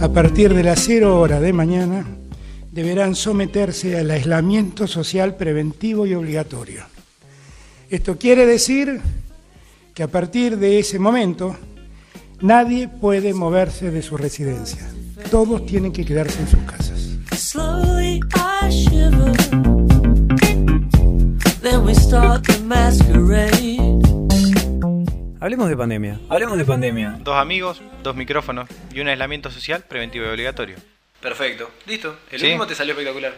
A partir de las 0 horas de mañana deberán someterse al aislamiento social preventivo y obligatorio. Esto quiere decir que a partir de ese momento nadie puede moverse de su residencia. Todos tienen que quedarse en sus casas. Hablemos de pandemia. Hablemos de pandemia. Dos amigos, dos micrófonos y un aislamiento social preventivo y obligatorio. Perfecto. Listo. El Sí. último te salió espectacular.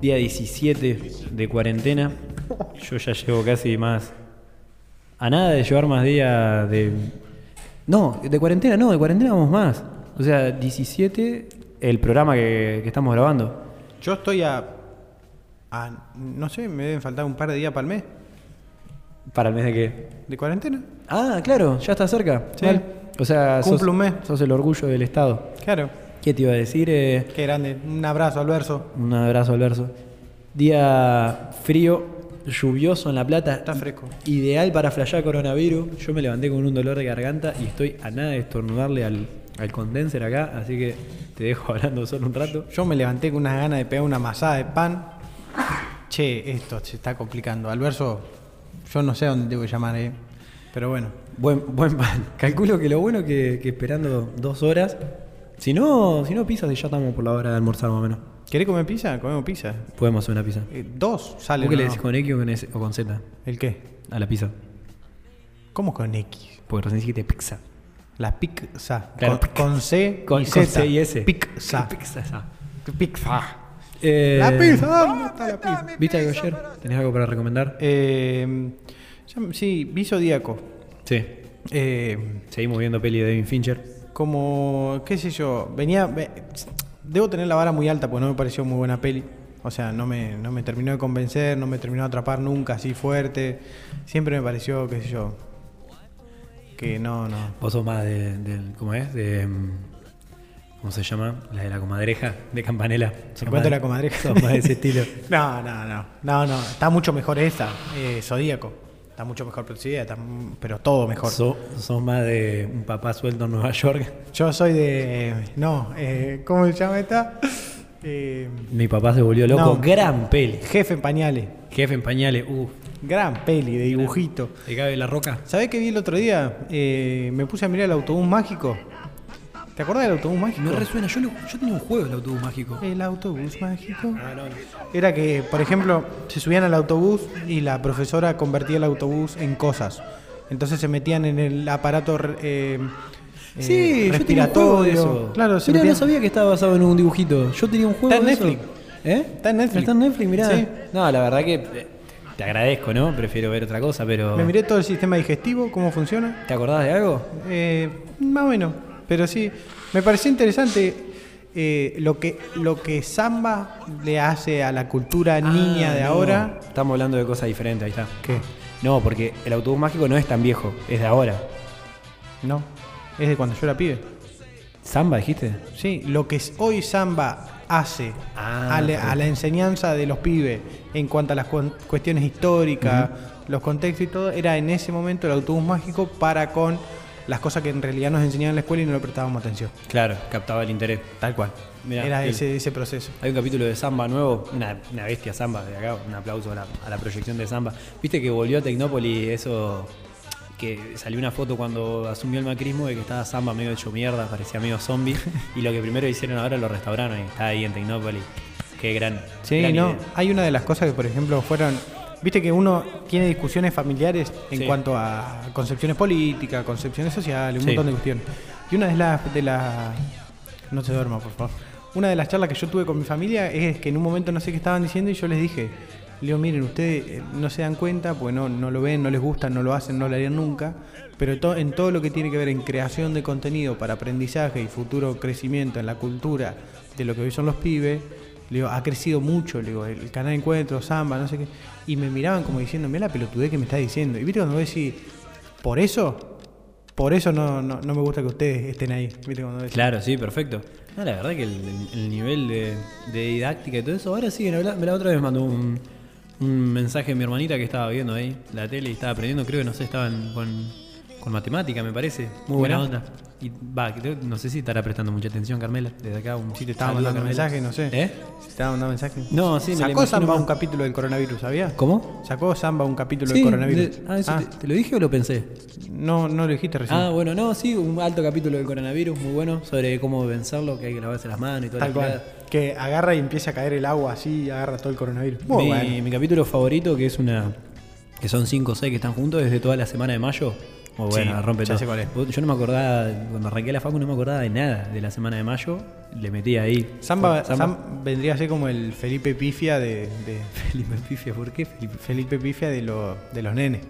Día 17 de cuarentena. Yo ya llevo casi más. A nada de llevar más días de. No, de cuarentena no, de cuarentena vamos más. O sea, 17, el programa que, que estamos grabando. Yo estoy a, a- No sé, me deben faltar un par de días para el mes ¿Para el mes de qué? de cuarentena. Ah, claro, ya está cerca. Sí. O sea, sos, un mes. sos el orgullo del Estado. Claro. ¿Qué te iba a decir? Eh, Qué grande. Un abrazo al verso. un abrazo al verso. Día frío, lluvioso en La Plata. Está fresco. Ideal para flashear coronavirus. Yo me levanté con un dolor de garganta y estoy a nada de estornudarle al, al condenser acá, así que te dejo hablando solo un rato. Yo me levanté con unas ganas de pegar una masada de pan. Che, esto se está complicando. Al verso, yo no sé a dónde que llamar, eh. Pero bueno. Buen, buen pan. Calculo que lo bueno que, que esperando dos horas. Si no, si no pizzas, ya estamos por la hora de almorzar más o menos. ¿Querés comer pizza? Comemos pizza. Podemos hacer una pizza. Eh, dos sale. ¿Vos qué le decís con X o con, S- o con Z? ¿El qué? A la pizza. ¿Cómo con X? Porque recién dijiste pizza. La pizza. Claro. Con, con C Con, y con Z. C y S. Pizza. Pizza. Pizza. Eh, La pizza, ¿dónde está la pizza? ¿Viste algo ayer? ¿Tenés algo para recomendar? Eh, sí, vi Zodíaco. Sí. Eh, Seguimos viendo peli de David Fincher. como, qué sé yo, venía... ve- Debo tener la vara muy alta porque no me pareció muy buena peli. O sea, no me, no me terminó de convencer, no me terminó de atrapar nunca así fuerte. Siempre me pareció, qué sé yo, que no, no. Vos sos más de, ¿cómo es? De, mm, ¿cómo se llama? La de la comadreja, de Campanela. Se cuenta más- la comadreja. Sos más de ese estilo. No, no, no, no, no. Está mucho mejor esa, eh, Zodíaco. Está mucho mejor producida, está pero todo mejor. Sos, sos más de un papá suelto en Nueva York. Yo soy de. No, eh, ¿cómo se llama esta? Eh, Mi papá se volvió loco. No. Gran peli. jefe en pañales. Jefe en pañales. Uf. Gran peli de dibujito. ¿Te cabe la roca? ¿Sabés qué vi el otro día? Eh, me puse a mirar el autobús mágico. ¿Te acordás del autobús mágico? Me resuena. Yo, lo- yo tenía un juego del autobús mágico. El autobús mágico. Ah, no. Era que, por ejemplo, se subían al autobús y la profesora convertía el autobús en cosas. Entonces se metían en el aparato eh, eh, Sí, yo tenía un juego respiratorio. de eso. Claro, se Mirá, metían- no sabía que estaba basado en un dibujito. Yo tenía un juego Está en de eso. Netflix. ¿Eh? Está en Netflix. Está en Netflix, mirá. Sí. No, la verdad que eh, te agradezco, ¿no? Prefiero ver otra cosa, pero... Me miré todo el sistema digestivo, cómo funciona. ¿Te acordás de algo? Eh, más o menos, pero sí. Me pareció interesante eh, lo, que, lo que Samba le hace a la cultura niña Ah, de no. ahora. Estamos hablando de cosas diferentes, ahí está. ¿Qué? No, porque el autobús mágico no es tan viejo, es de ahora. No, es de cuando yo era pibe. ¿Samba dijiste? Sí, lo que es- hoy Samba hace Ah, a, la- perfecto. a la enseñanza de los pibes en cuanto a las cuestiones históricas, los contextos y todo, era en ese momento el autobús mágico para con las cosas que en realidad nos enseñaban en la escuela y no le prestábamos atención. Claro, captaba el interés. Tal cual. Mirá, era ese, ese proceso. Hay un capítulo de Samba nuevo, una, una bestia Samba de acá, un aplauso a la, a la proyección de Samba. Viste que volvió a Tecnópolis eso, que salió una foto cuando asumió el macrismo de que estaba Samba medio hecho mierda, parecía medio zombie, y lo que primero hicieron ahora lo restauraron y está ahí en Tecnópolis. Qué gran. Sí, gran no. idea. Hay una de las cosas que, por ejemplo, fueron. Viste que uno tiene discusiones familiares en Sí. cuanto a concepciones políticas, concepciones sociales, un Sí. montón de cuestiones. Y una de las. De las no se duerma, por favor. Una de las charlas que yo tuve con mi familia es que en un momento no sé qué estaban diciendo y yo les dije. Le digo, miren, ustedes eh, no se dan cuenta, porque no, no lo ven, no les gusta, no lo hacen, no lo harían nunca, pero en todo lo que tiene que ver en creación de contenido para aprendizaje y futuro crecimiento en la cultura de lo que hoy son los pibes, le ha crecido mucho, le digo, el canal Encuentro, Samba, no sé qué, y me miraban como diciendo, mira la pelotudez que me está diciendo, y viste cuando vos decís, ¿por eso? Por eso no, no, no me gusta que ustedes estén ahí. Claro, sí, perfecto. No, la verdad que el, el nivel de, de didáctica y todo eso, ahora siguen hablando. La otra vez mandó un, un mensaje a mi hermanita que estaba viendo ahí la tele y estaba aprendiendo, creo que no sé, estaban con, con matemática, me parece. Muy buena onda. Y va, no sé si estará prestando mucha atención, Carmela. Desde acá un Si te estaba mandando mensaje, no sé. ¿Eh? Si te estaba mandando mensaje. No, sí, me Sacó imagino Samba un capítulo del coronavirus, ¿sabías? ¿Cómo? Sacó Samba un capítulo Sí, del coronavirus. ah, ¿eso Te, te lo dije o lo pensé? No, no lo dijiste recién. Ah, bueno, no, sí, un alto capítulo del coronavirus, muy bueno, sobre cómo vencerlo, que hay que lavarse las manos y toda Tal cual. Que agarra y empieza a caer el agua así y agarra todo el coronavirus. Muy mi, bueno. mi capítulo favorito, que es una. que son 5 o 6 que están juntos, desde toda la semana de mayo. Muy bueno, Sí, rompe ya todo. sé cuál es. Yo no me acordaba, cuando arranqué la facu no me acordaba de nada de la semana de mayo. Le metí ahí. Samba, Samba. Sam vendría a ser como el Felipe Pifia de, de- Felipe Pifia, ¿por qué Felipe? Felipe Pifia de, lo- de los nenes.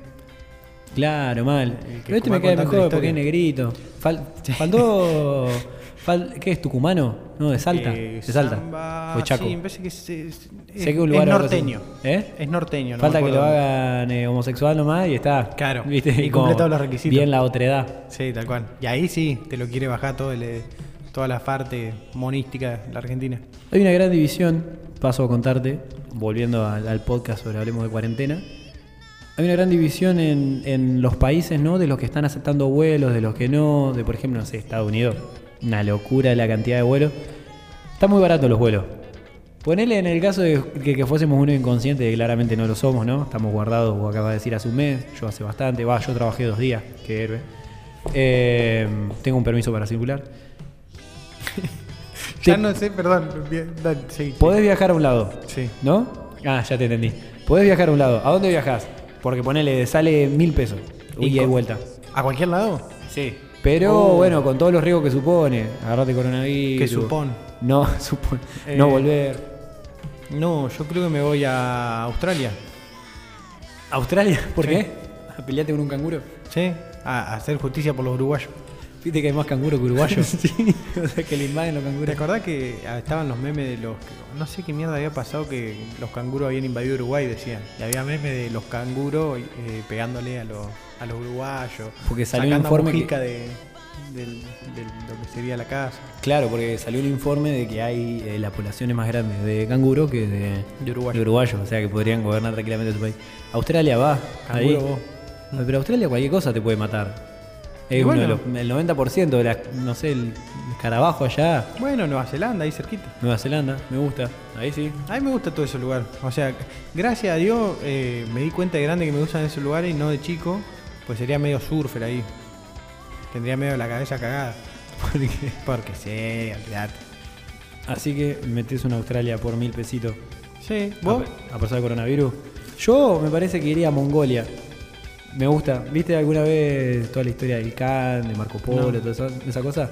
Claro, mal. Pero este me cae contando mejor porque es negrito. Fal- faltó. fal- ¿Qué es? ¿Tucumano? No, de Salta. Eh, de Salta. Samba- o Chaco. Sí, me parece que es, es- Sé que es- un lugar es norteño. ¿Eh? Es norteño. no Falta que lo hagan eh, homosexual nomás y está. Claro, ¿Viste? y cumple todos los requisitos. Bien la otredad. Sí, tal cual. Y ahí sí, te lo quiere bajar todo el, eh, toda la parte monística de la Argentina. Hay una gran división, paso a contarte, volviendo al, al podcast sobre Hablemos de Cuarentena. Hay una gran división en, en los países, ¿no? De los que están aceptando vuelos, de los que no. De, por ejemplo, no sé, Estados Unidos. Una locura la cantidad de vuelos. Están muy baratos los vuelos. Ponele en el caso de que, que fuésemos uno inconsciente, que claramente no lo somos, ¿no? Estamos guardados, vos acabas de decir, hace un mes. Yo hace bastante. Va, yo trabajé dos días. Qué héroe. Eh, tengo un permiso para circular. Ya Te- no sé, perdón. bien, dale, sí, sí. Podés viajar a un lado. Sí. ¿No? Ah, ya te entendí. Podés viajar a un lado. ¿A dónde viajás? Porque ponele, sale mil pesos. ¿Y con- vuelta. ¿A cualquier lado? Sí. Pero Oh. bueno, con todos los riesgos que supone. Agarrate coronavirus. ¿Qué supone? No, supone. Eh, No volver. No, yo creo que me voy a Australia. ¿Australia? ¿Por Sí. qué? ¿A pelearte con un canguro? ¿Sí? A, a hacer justicia por los uruguayos. Viste que hay más canguro que uruguayo. sí. o sea que le invaden los ¿Te canguros. acordás que ah, estaban los memes de los... No sé qué mierda había pasado que los canguros habían invadido Uruguay, decían. Y había memes de los canguros eh, pegándole a los, a los uruguayos. Porque salió un informe que- de, de lo que sería la casa. Claro, porque salió un informe de que hay eh, la población es más grande de canguro que de, De uruguayo. de uruguayo, o sea que podrían gobernar tranquilamente su país. Australia va, Canguro ahí. vos. Pero Australia cualquier cosa te puede matar. Es Y uno bueno. de los, el 90% de la, no sé, el escarabajo allá, Bueno, Nueva Zelanda, ahí cerquita. Nueva Zelanda, me gusta. Ahí sí. A mí me gusta todo ese lugar. O sea, gracias a Dios eh, me di cuenta de grande que me gustan esos lugares y no de chico, pues sería medio surfer ahí. Tendría medio la cabeza cagada. Porque- Porque sí, olvidate. Así que metes una Australia por mil pesitos. Sí, vos. A, a pesar del coronavirus. Yo me parece que iría a Mongolia. Me gusta. ¿Viste alguna vez toda la historia del Khan, de Marco Polo, No. toda esa, esa cosa?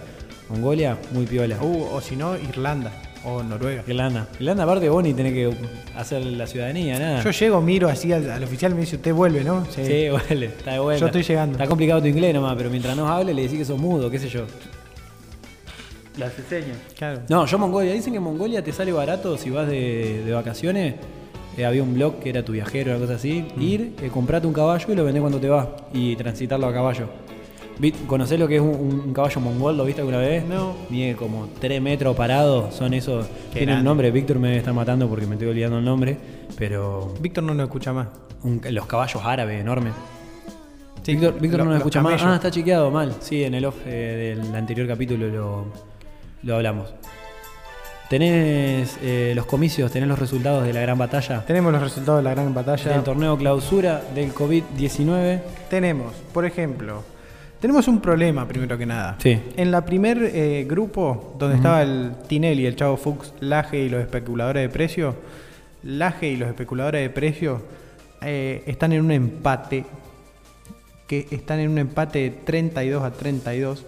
Mongolia, muy piola. Uh, o si no, Irlanda o Noruega. Irlanda. Irlanda, aparte, vos ni tenés que hacer la ciudadanía, nada. Yo llego, miro así al, al oficial y me dice, usted vuelve, ¿no? Sí, vale, está de vuelta. Yo estoy llegando. Está complicado tu inglés nomás, pero mientras nos hable le decís que sos mudo, qué sé yo. Las enseño. Claro. No, yo Mongolia. Dicen que Mongolia te sale barato si vas de, de vacaciones. Eh, había un blog que era tu viajero, una cosa así. Mm. Ir, eh, comprate un caballo y lo vendés cuando te vas. Y transitarlo a caballo. ¿Conocés lo que es un, un caballo mongol? ¿Lo viste alguna vez? No. Mide como 3 metros parado. Son esos. Qué Tiene un nombre. Víctor me está matando porque me estoy olvidando el nombre. Pero Víctor no nos escucha más. un- los caballos árabes enormes. Sí, Víctor, Víctor lo- no los escucha más. Ah, está chequeado mal. Sí, en el off eh, del anterior capítulo lo, lo hablamos. Tenés eh, los comicios, tenés los resultados de la gran batalla. Tenemos los resultados de la gran batalla. Del torneo clausura del COVID-19. Tenemos, por ejemplo, tenemos un problema primero que nada. Sí. En la primer eh, grupo, donde estaba el Tinelli, el Chavo Fuchs, Laje y los especuladores de precios, Laje y los especuladores de precios eh, están en un empate, que están en un empate de 32 a 32.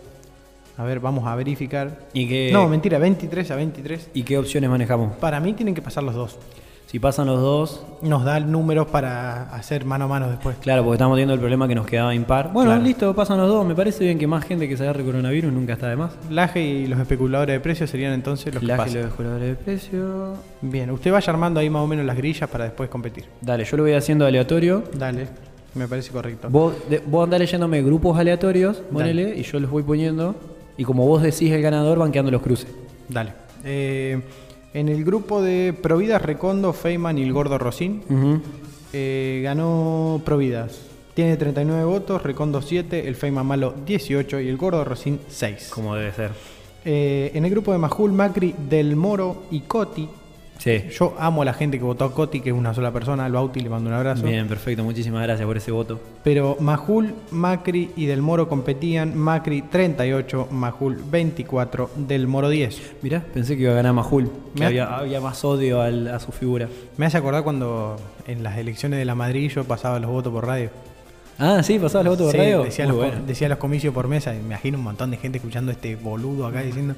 A ver, vamos a verificar. ¿Y qué, No, mentira, 23 a 23. ¿Y qué opciones manejamos? Para mí tienen que pasar los dos. Si pasan los dos, Nos da números para hacer mano a mano después. claro, porque estamos viendo el problema que nos quedaba impar. Bueno, Claro. listo, pasan los dos. Me parece bien que más gente que se agarre coronavirus nunca está de más. Laje y los especuladores de precios serían entonces los que La pasan. los jugadores de precio. Bien, usted vaya armando ahí más o menos las grillas para después competir. Dale, yo lo voy haciendo aleatorio. Dale. Me parece correcto. Vos, de- vos andás leyéndome grupos aleatorios, ponele, y yo los voy poniendo. Y como vos decís el ganador, van quedando los cruces. Dale. Eh, en el grupo de Providas, Recondo, Feynman y el Gordo Rosín, eh, ganó Providas. Tiene 39 votos, Recondo 7, el Feynman Malo 18 y el Gordo Rosín 6. Como debe ser. Eh, en el grupo de Majul, Macri, Del Moro y Coti. Sí. Yo amo a la gente que votó a Coti, que es una sola persona, al Bauti le mando un abrazo. Bien, perfecto. Muchísimas gracias por ese voto. Pero Majul, Macri y Del Moro competían. Macri 38, Majul 24, Del Moro 10. Mirá, pensé que iba a ganar Majul. Que había, había más odio al- a su figura. Me hace acordar cuando en las elecciones de la Madrid yo pasaba los votos por radio. Ah, sí, pasaba los votos Sí, radio. Decía, los, bueno. decía los comicios por mesa. Me imagino un montón de gente escuchando este boludo acá diciendo: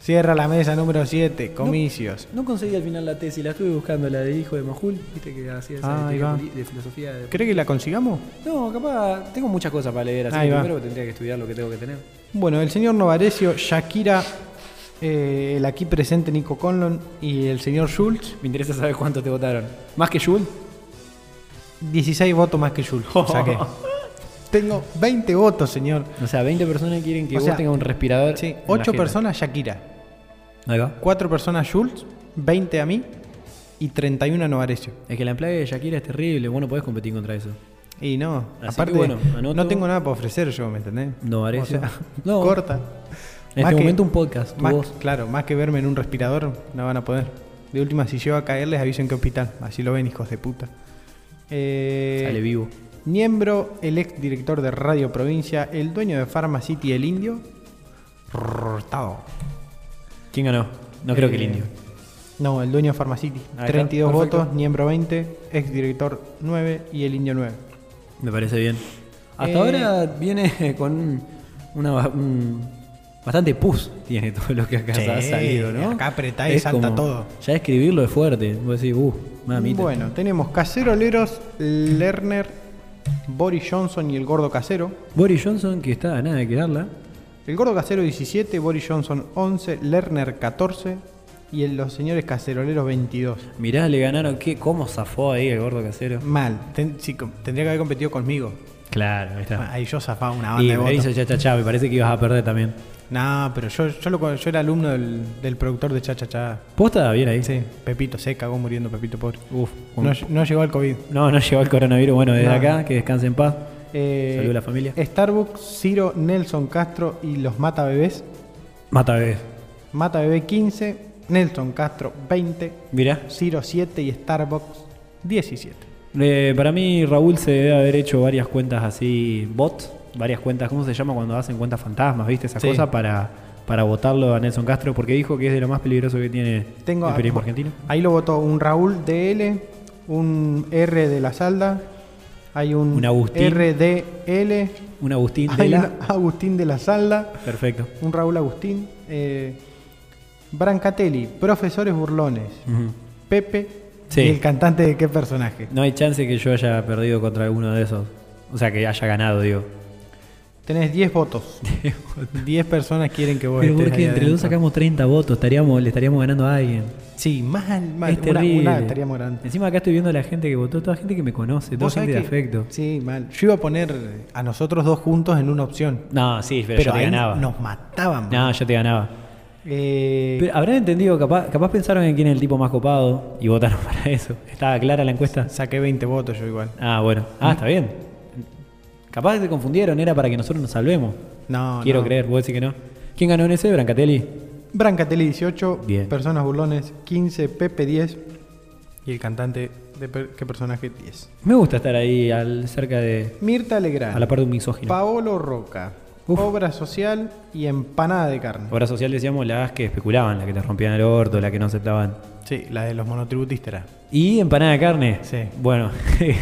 Cierra la mesa número 7, comicios. No conseguí al final la tesis, la estuve buscando, la de hijo de Majul. Viste que hacía esa Ah, de, filosofía. De... ¿Cree que la consigamos? No, capaz, tengo muchas cosas para leer, así que primero tendría que estudiar lo que tengo que tener. Bueno, el señor Novarecio, Shakira, eh, el aquí presente Nico Conlon y el señor Schultz, Me interesa saber cuántos te votaron. ¿Más que Jul? 16 votos más que Schultz. Saqué. Tengo 20 votos, señor. O sea, 20 personas quieren que O vos sea, tengas un respirador. Sí, en la 8 jeta. personas Shakira, Ahí va. 4 personas Schultz, 20 a mí y 31 a Novarecio. Es que la plaga de Shakira es terrible, vos no podés competir contra eso. Y no, Así aparte, que bueno, anoto- no tengo nada para ofrecer yo, ¿me entendés? Novarecio. O sea, No. corta. En Más este que- momento un podcast, tu más- voz. Claro, más que verme en un respirador, no van a poder. De última, si llego a caer, les aviso en qué hospital. Así lo ven, hijos de puta. Eh, Sale vivo. Niembro, el ex director de Radio Provincia, el dueño de Pharma City, el indio. Rortado. ¿Quién ganó? No creo que el Eh, indio. No, el dueño de Pharma City. Ahí está, 32 perfecto. votos, Niembro 20, ex director 9 y el indio 9. Me parece bien. Hasta Eh, ahora viene con un- una, un- bastante pus tiene todo lo que acá Sí, ha salido, ¿no? acá apretá y salta todo. Ya escribirlo es fuerte. Vos decís, uh, mamita. Bueno, tenemos Caceroleros, Lerner, Boris Johnson y el gordo casero. Boris Johnson, que está a nada de quedarla. El gordo casero 17, Boris Johnson 11, Lerner 14 y el- los señores caceroleros 22. Mirá, le ganaron. ¿qué? ¿Cómo zafó ahí el gordo casero? Mal, ten- sí, com- tendría que haber competido conmigo. Claro, ahí está. Ahí yo zafaba una banda Y de me votos. hizo cha cha cha, me parece que ibas a perder también. No, pero yo, yo, lo- yo era alumno del, del productor de Cha Cha Cha. ¿Posta? Bien ahí. Sí, Pepito, se cagó muriendo Pepito pobre. Uf. No, no llegó al COVID. No, no llegó el coronavirus. Bueno, desde No. acá, que descanse en paz. Eh, Saludos a la familia. Starbucks, Ciro, Nelson Castro y los Mata Bebés. Mata bebé. Mata Bebé 15, Nelson Castro 20, Mirá. Ciro 7 y Starbucks 17. Eh, para mí, Raúl se debe haber hecho varias cuentas así, bots, varias cuentas, ¿cómo se llama cuando hacen cuentas fantasmas? ¿Viste esa Sí. cosa? Para, para votarlo a Nelson Castro, porque dijo que es de lo más peligroso que tiene Tengo el periodismo argentino. Ahí lo votó un Raúl DL, un R de la Salda, hay un, Un Agustín. RDL, Un Agustín hay de un la. Agustín de la Salda, Perfecto. un Raúl Agustín, eh, Brancatelli, profesores burlones. Pepe Sí. y el cantante de qué personaje. No hay chance que yo haya perdido contra alguno de esos. O sea, que haya ganado, digo. Tenés 10 votos. 10 personas quieren que vos Pero estés porque entre dos adentro. sacamos 30 votos, estaríamos, le estaríamos ganando a alguien. Sí, mal, mal. es Una- terrible. Una, estaríamos grande. Encima acá estoy viendo a la gente que votó, toda gente que me conoce, toda ¿Vos gente de que- afecto. Sí, mal. Yo iba a poner a nosotros dos juntos en una opción. No, sí, pero, Pero, yo te ganaba. nos matábamos. No, yo te ganaba. Eh, Pero habrán entendido, capaz, capaz pensaron en quién es el tipo más copado y votaron para eso. ¿Estaba clara la encuesta? saqué 20 votos yo igual. Ah, bueno. Ah, está bien. Capaz se confundieron, era para que nosotros nos salvemos. No, Quiero no. creer, vos decís que no. ¿Quién ganó en ese? Brancatelli. Brancatelli 18, Bien. Personas Burlones 15, Pepe 10 y el cantante de per- qué personaje 10. Me gusta estar ahí al, cerca de. Mirta Legrand, a la par de un misógino. Paolo Roca, Uf. Obra Social y Empanada de Carne. Obra social decíamos las que especulaban, las que te rompían el orto, las que no aceptaban. Sí, la de los monotributistas era. ¿Y empanada de carne? Sí. Bueno,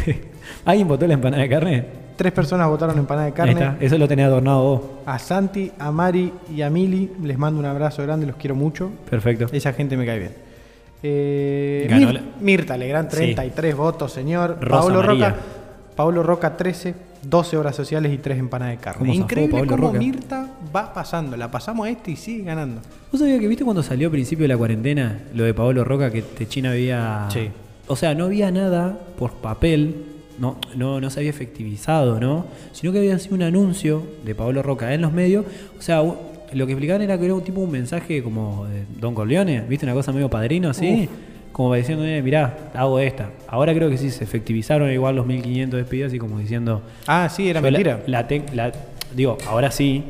¿alguien votó la empanada de carne? Tres personas votaron Empanada de Ahí Carne. está. Eso lo tenés adornado vos. A Santi, a Mari y a Mili les mando un abrazo grande, los quiero mucho. Perfecto. Esa gente me cae bien. Eh, Ganó Mir- la- Mirta Legrand, Sí. 33 votos, señor. Rosa Paolo María. Roca, Paolo Roca, 13, 12 obras sociales y 3 empanadas de carne. ¿Cómo zafó Increíble cómo Roca? Mirta va pasando. La pasamos a este y sigue ganando. ¿Vos sabías que viste cuando salió a principio de la cuarentena lo de Paolo Roca que Techina había. Sí. O sea, no había nada por papel no, no, no se había efectivizado, ¿no? Sino que había sido un anuncio de Pablo Roca en los medios. O sea, lo que explicaban era que era un tipo un mensaje como de Don Corleone, ¿viste? Una cosa medio padrino así. Como diciendo, eh, mirá, hago esta. Ahora creo que sí, se efectivizaron igual los 1500 despidos y como diciendo... Ah, sí, era la- mentira. La, la- digo, ahora sí,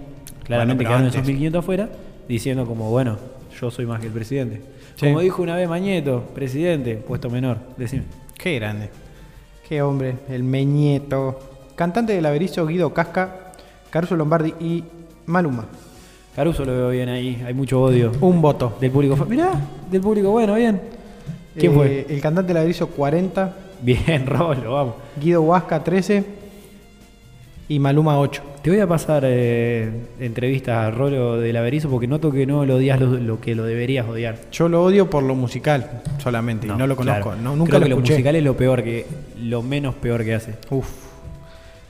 claramente quedaron antes. esos 1500 afuera, diciendo como, bueno, yo soy más que el presidente. Sí. Como dijo una vez Mañeto, presidente, puesto menor, decime. Qué grande. Qué hombre, el Meñeto. Cantante del Averizo, Guido Casca, Caruso Lombardi y Maluma. Caruso lo veo bien ahí, hay mucho odio. Un voto. Del público. Mirá, del público, bueno, bien. ¿Quién Eh, fue? El cantante Averizo, 40. Bien, Rolo, vamos. Guido Huasca, 13. Y Maluma, 8. Te voy a pasar eh, entrevistas a Rolo del Averizo porque noto que no lo odias lo, lo que lo deberías odiar. Yo lo odio por lo musical solamente. y no lo conozco. claro. No, nunca Creo lo que escuché. lo musical es lo peor que, lo menos peor que hace. Uf.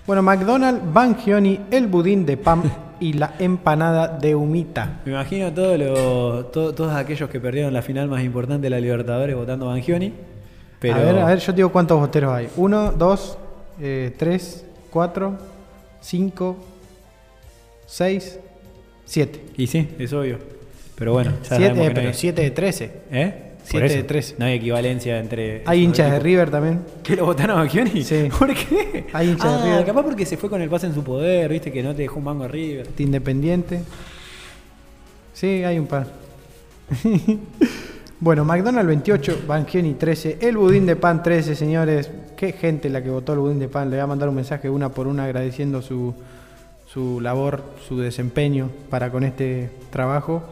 Bueno, McDonald's, Bangioni, el budín de pan y la empanada de humita. Me imagino todos los, to- todos aquellos que perdieron la final más importante de la Libertadores votando a Bangioni. Pero A ver, a ver, yo te digo cuántos voteros hay. 1, 2, 3, 4, 5, 6, 7. Y sí, es obvio. Pero bueno, ya 7, sabemos que no pero hay- 7 de 13. ¿Eh? Por siete eso, de tres. No hay equivalencia entre. Hay hinchas de. River también. ¿Que lo votaron a Bangioni? Sí. ¿Por qué? Hay hinchas de ah, River. capaz porque se fue con el pase en su poder, viste, que no te dejó un mango a River. de Independiente. Sí, hay un par. bueno, McDonald's 28, Bangioni 13, el budín de pan 13, señores. Qué gente la que votó el budín de pan. Le voy a mandar un mensaje una por una agradeciendo su, su labor, su desempeño para con este trabajo.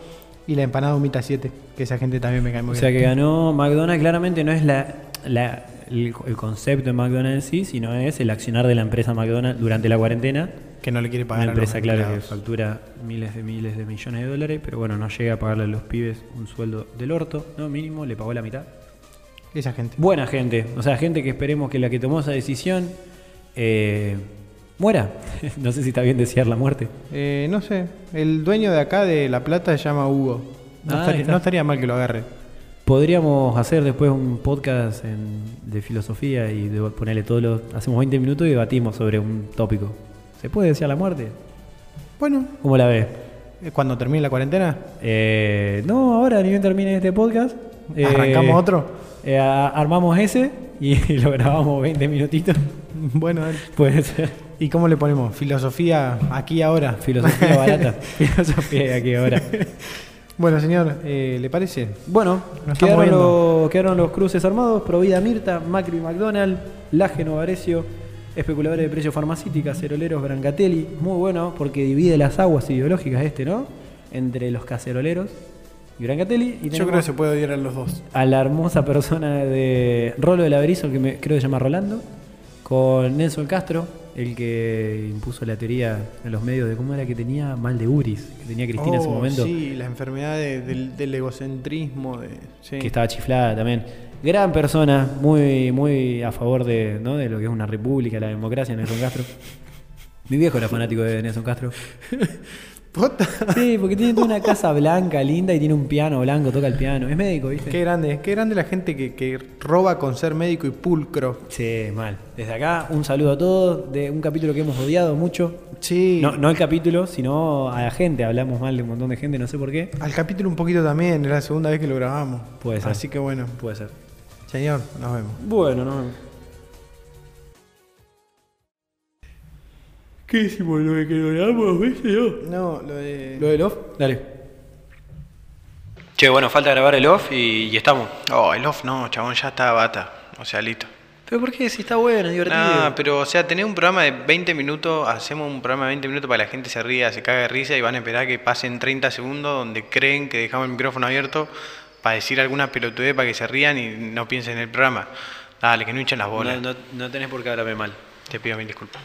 Y la empanada humita 7, que esa gente también me cae muy O sea bien. que ganó McDonald's, claramente no es la, la- el, el concepto de McDonald's en sí, sino es el accionar de la empresa McDonald's durante la cuarentena. Que no le quiere Una pagar a los empresa, claro, que factura miles de miles de millones de dólares, pero bueno, no llega a pagarle a los pibes un sueldo del orto, ¿no? Mínimo, le pagó la mitad. Esa gente. Buena gente, o sea, gente que esperemos que la que tomó esa decisión eh, muera. no sé si está bien desear la muerte. Eh, no sé, el dueño de acá de La Plata se llama Hugo. No, Ah, estaría, está. no estaría mal que lo agarre. Podríamos hacer después un podcast en- de filosofía y de- ponerle todos los. Hacemos 20 minutos y debatimos sobre un tópico. ¿Se puede desear la muerte? Bueno, ¿Cómo la ves? eh, cuando termine la cuarentena, Eh, no, ahora ni bien termine este podcast. eh, ¿Arrancamos otro? eh, armamos ese y lo grabamos 20 minutitos. bueno. Puede ser. ¿Y cómo le ponemos? Filosofía aquí ahora. Filosofía barata. Filosofía aquí ahora. Bueno, señor, eh, ¿le parece? Bueno, quedaron los, quedaron los cruces armados, Provida Mirta, Macri McDonald, Laje Novarecio, especuladores de precios farmacéuticas, ceroleros Brancatelli. Muy bueno porque divide las aguas ideológicas este, ¿no? Entre los caceroleros y Brancatelli. Y Yo creo que se puede odiar a los dos. a la hermosa persona de Rolo del Averizo, que me, creo que se llama Rolando, con Nelson Castro, el que impuso la teoría en los medios de cómo era que tenía mal de Uris, que tenía Cristina en ese Oh, momento. Sí, la enfermedad de- del, del egocentrismo. De, sí. que estaba chiflada también. Gran persona, muy, muy a favor de, ¿no? de lo que es una república, la democracia, Nelson Castro. Mi viejo era fanático de Nelson Castro. Pota. Sí, porque tiene toda una casa blanca, linda, y tiene un piano blanco, toca el piano. Es médico, ¿viste? Qué grande, qué grande la gente que, que roba con ser médico y pulcro. Sí, mal. Desde acá, un saludo a todos de un capítulo que hemos odiado mucho. Sí. No, no el capítulo, sino a la gente. Hablamos mal de un montón de gente, no sé por qué. Al capítulo un poquito también, era la segunda vez que lo grabamos. Puede ser. Así que bueno. Puede ser. Señor, nos vemos. Bueno, no. ¿Qué hicimos? ¿Lo de que lo grabamos, viste yo? No, lo de. ¿Lo del off? Dale. Che, bueno, falta grabar el off y, y estamos. Oh, el off no, chabón, ya está bata. O sea, listo. ¿Pero por qué? Si está bueno, es divertido. Nah, pero o sea, tener un programa de 20 minutos, hacemos un programa de 20 minutos para que la gente se ría, se cague de risa y van a esperar que pasen 30 segundos donde creen que dejamos el micrófono abierto para decir alguna pelotudez para que se rían y no piensen en el programa. Dale, que no hinchen las bolas. no, no, no tenés por qué hablarme mal. Te pido mil disculpas.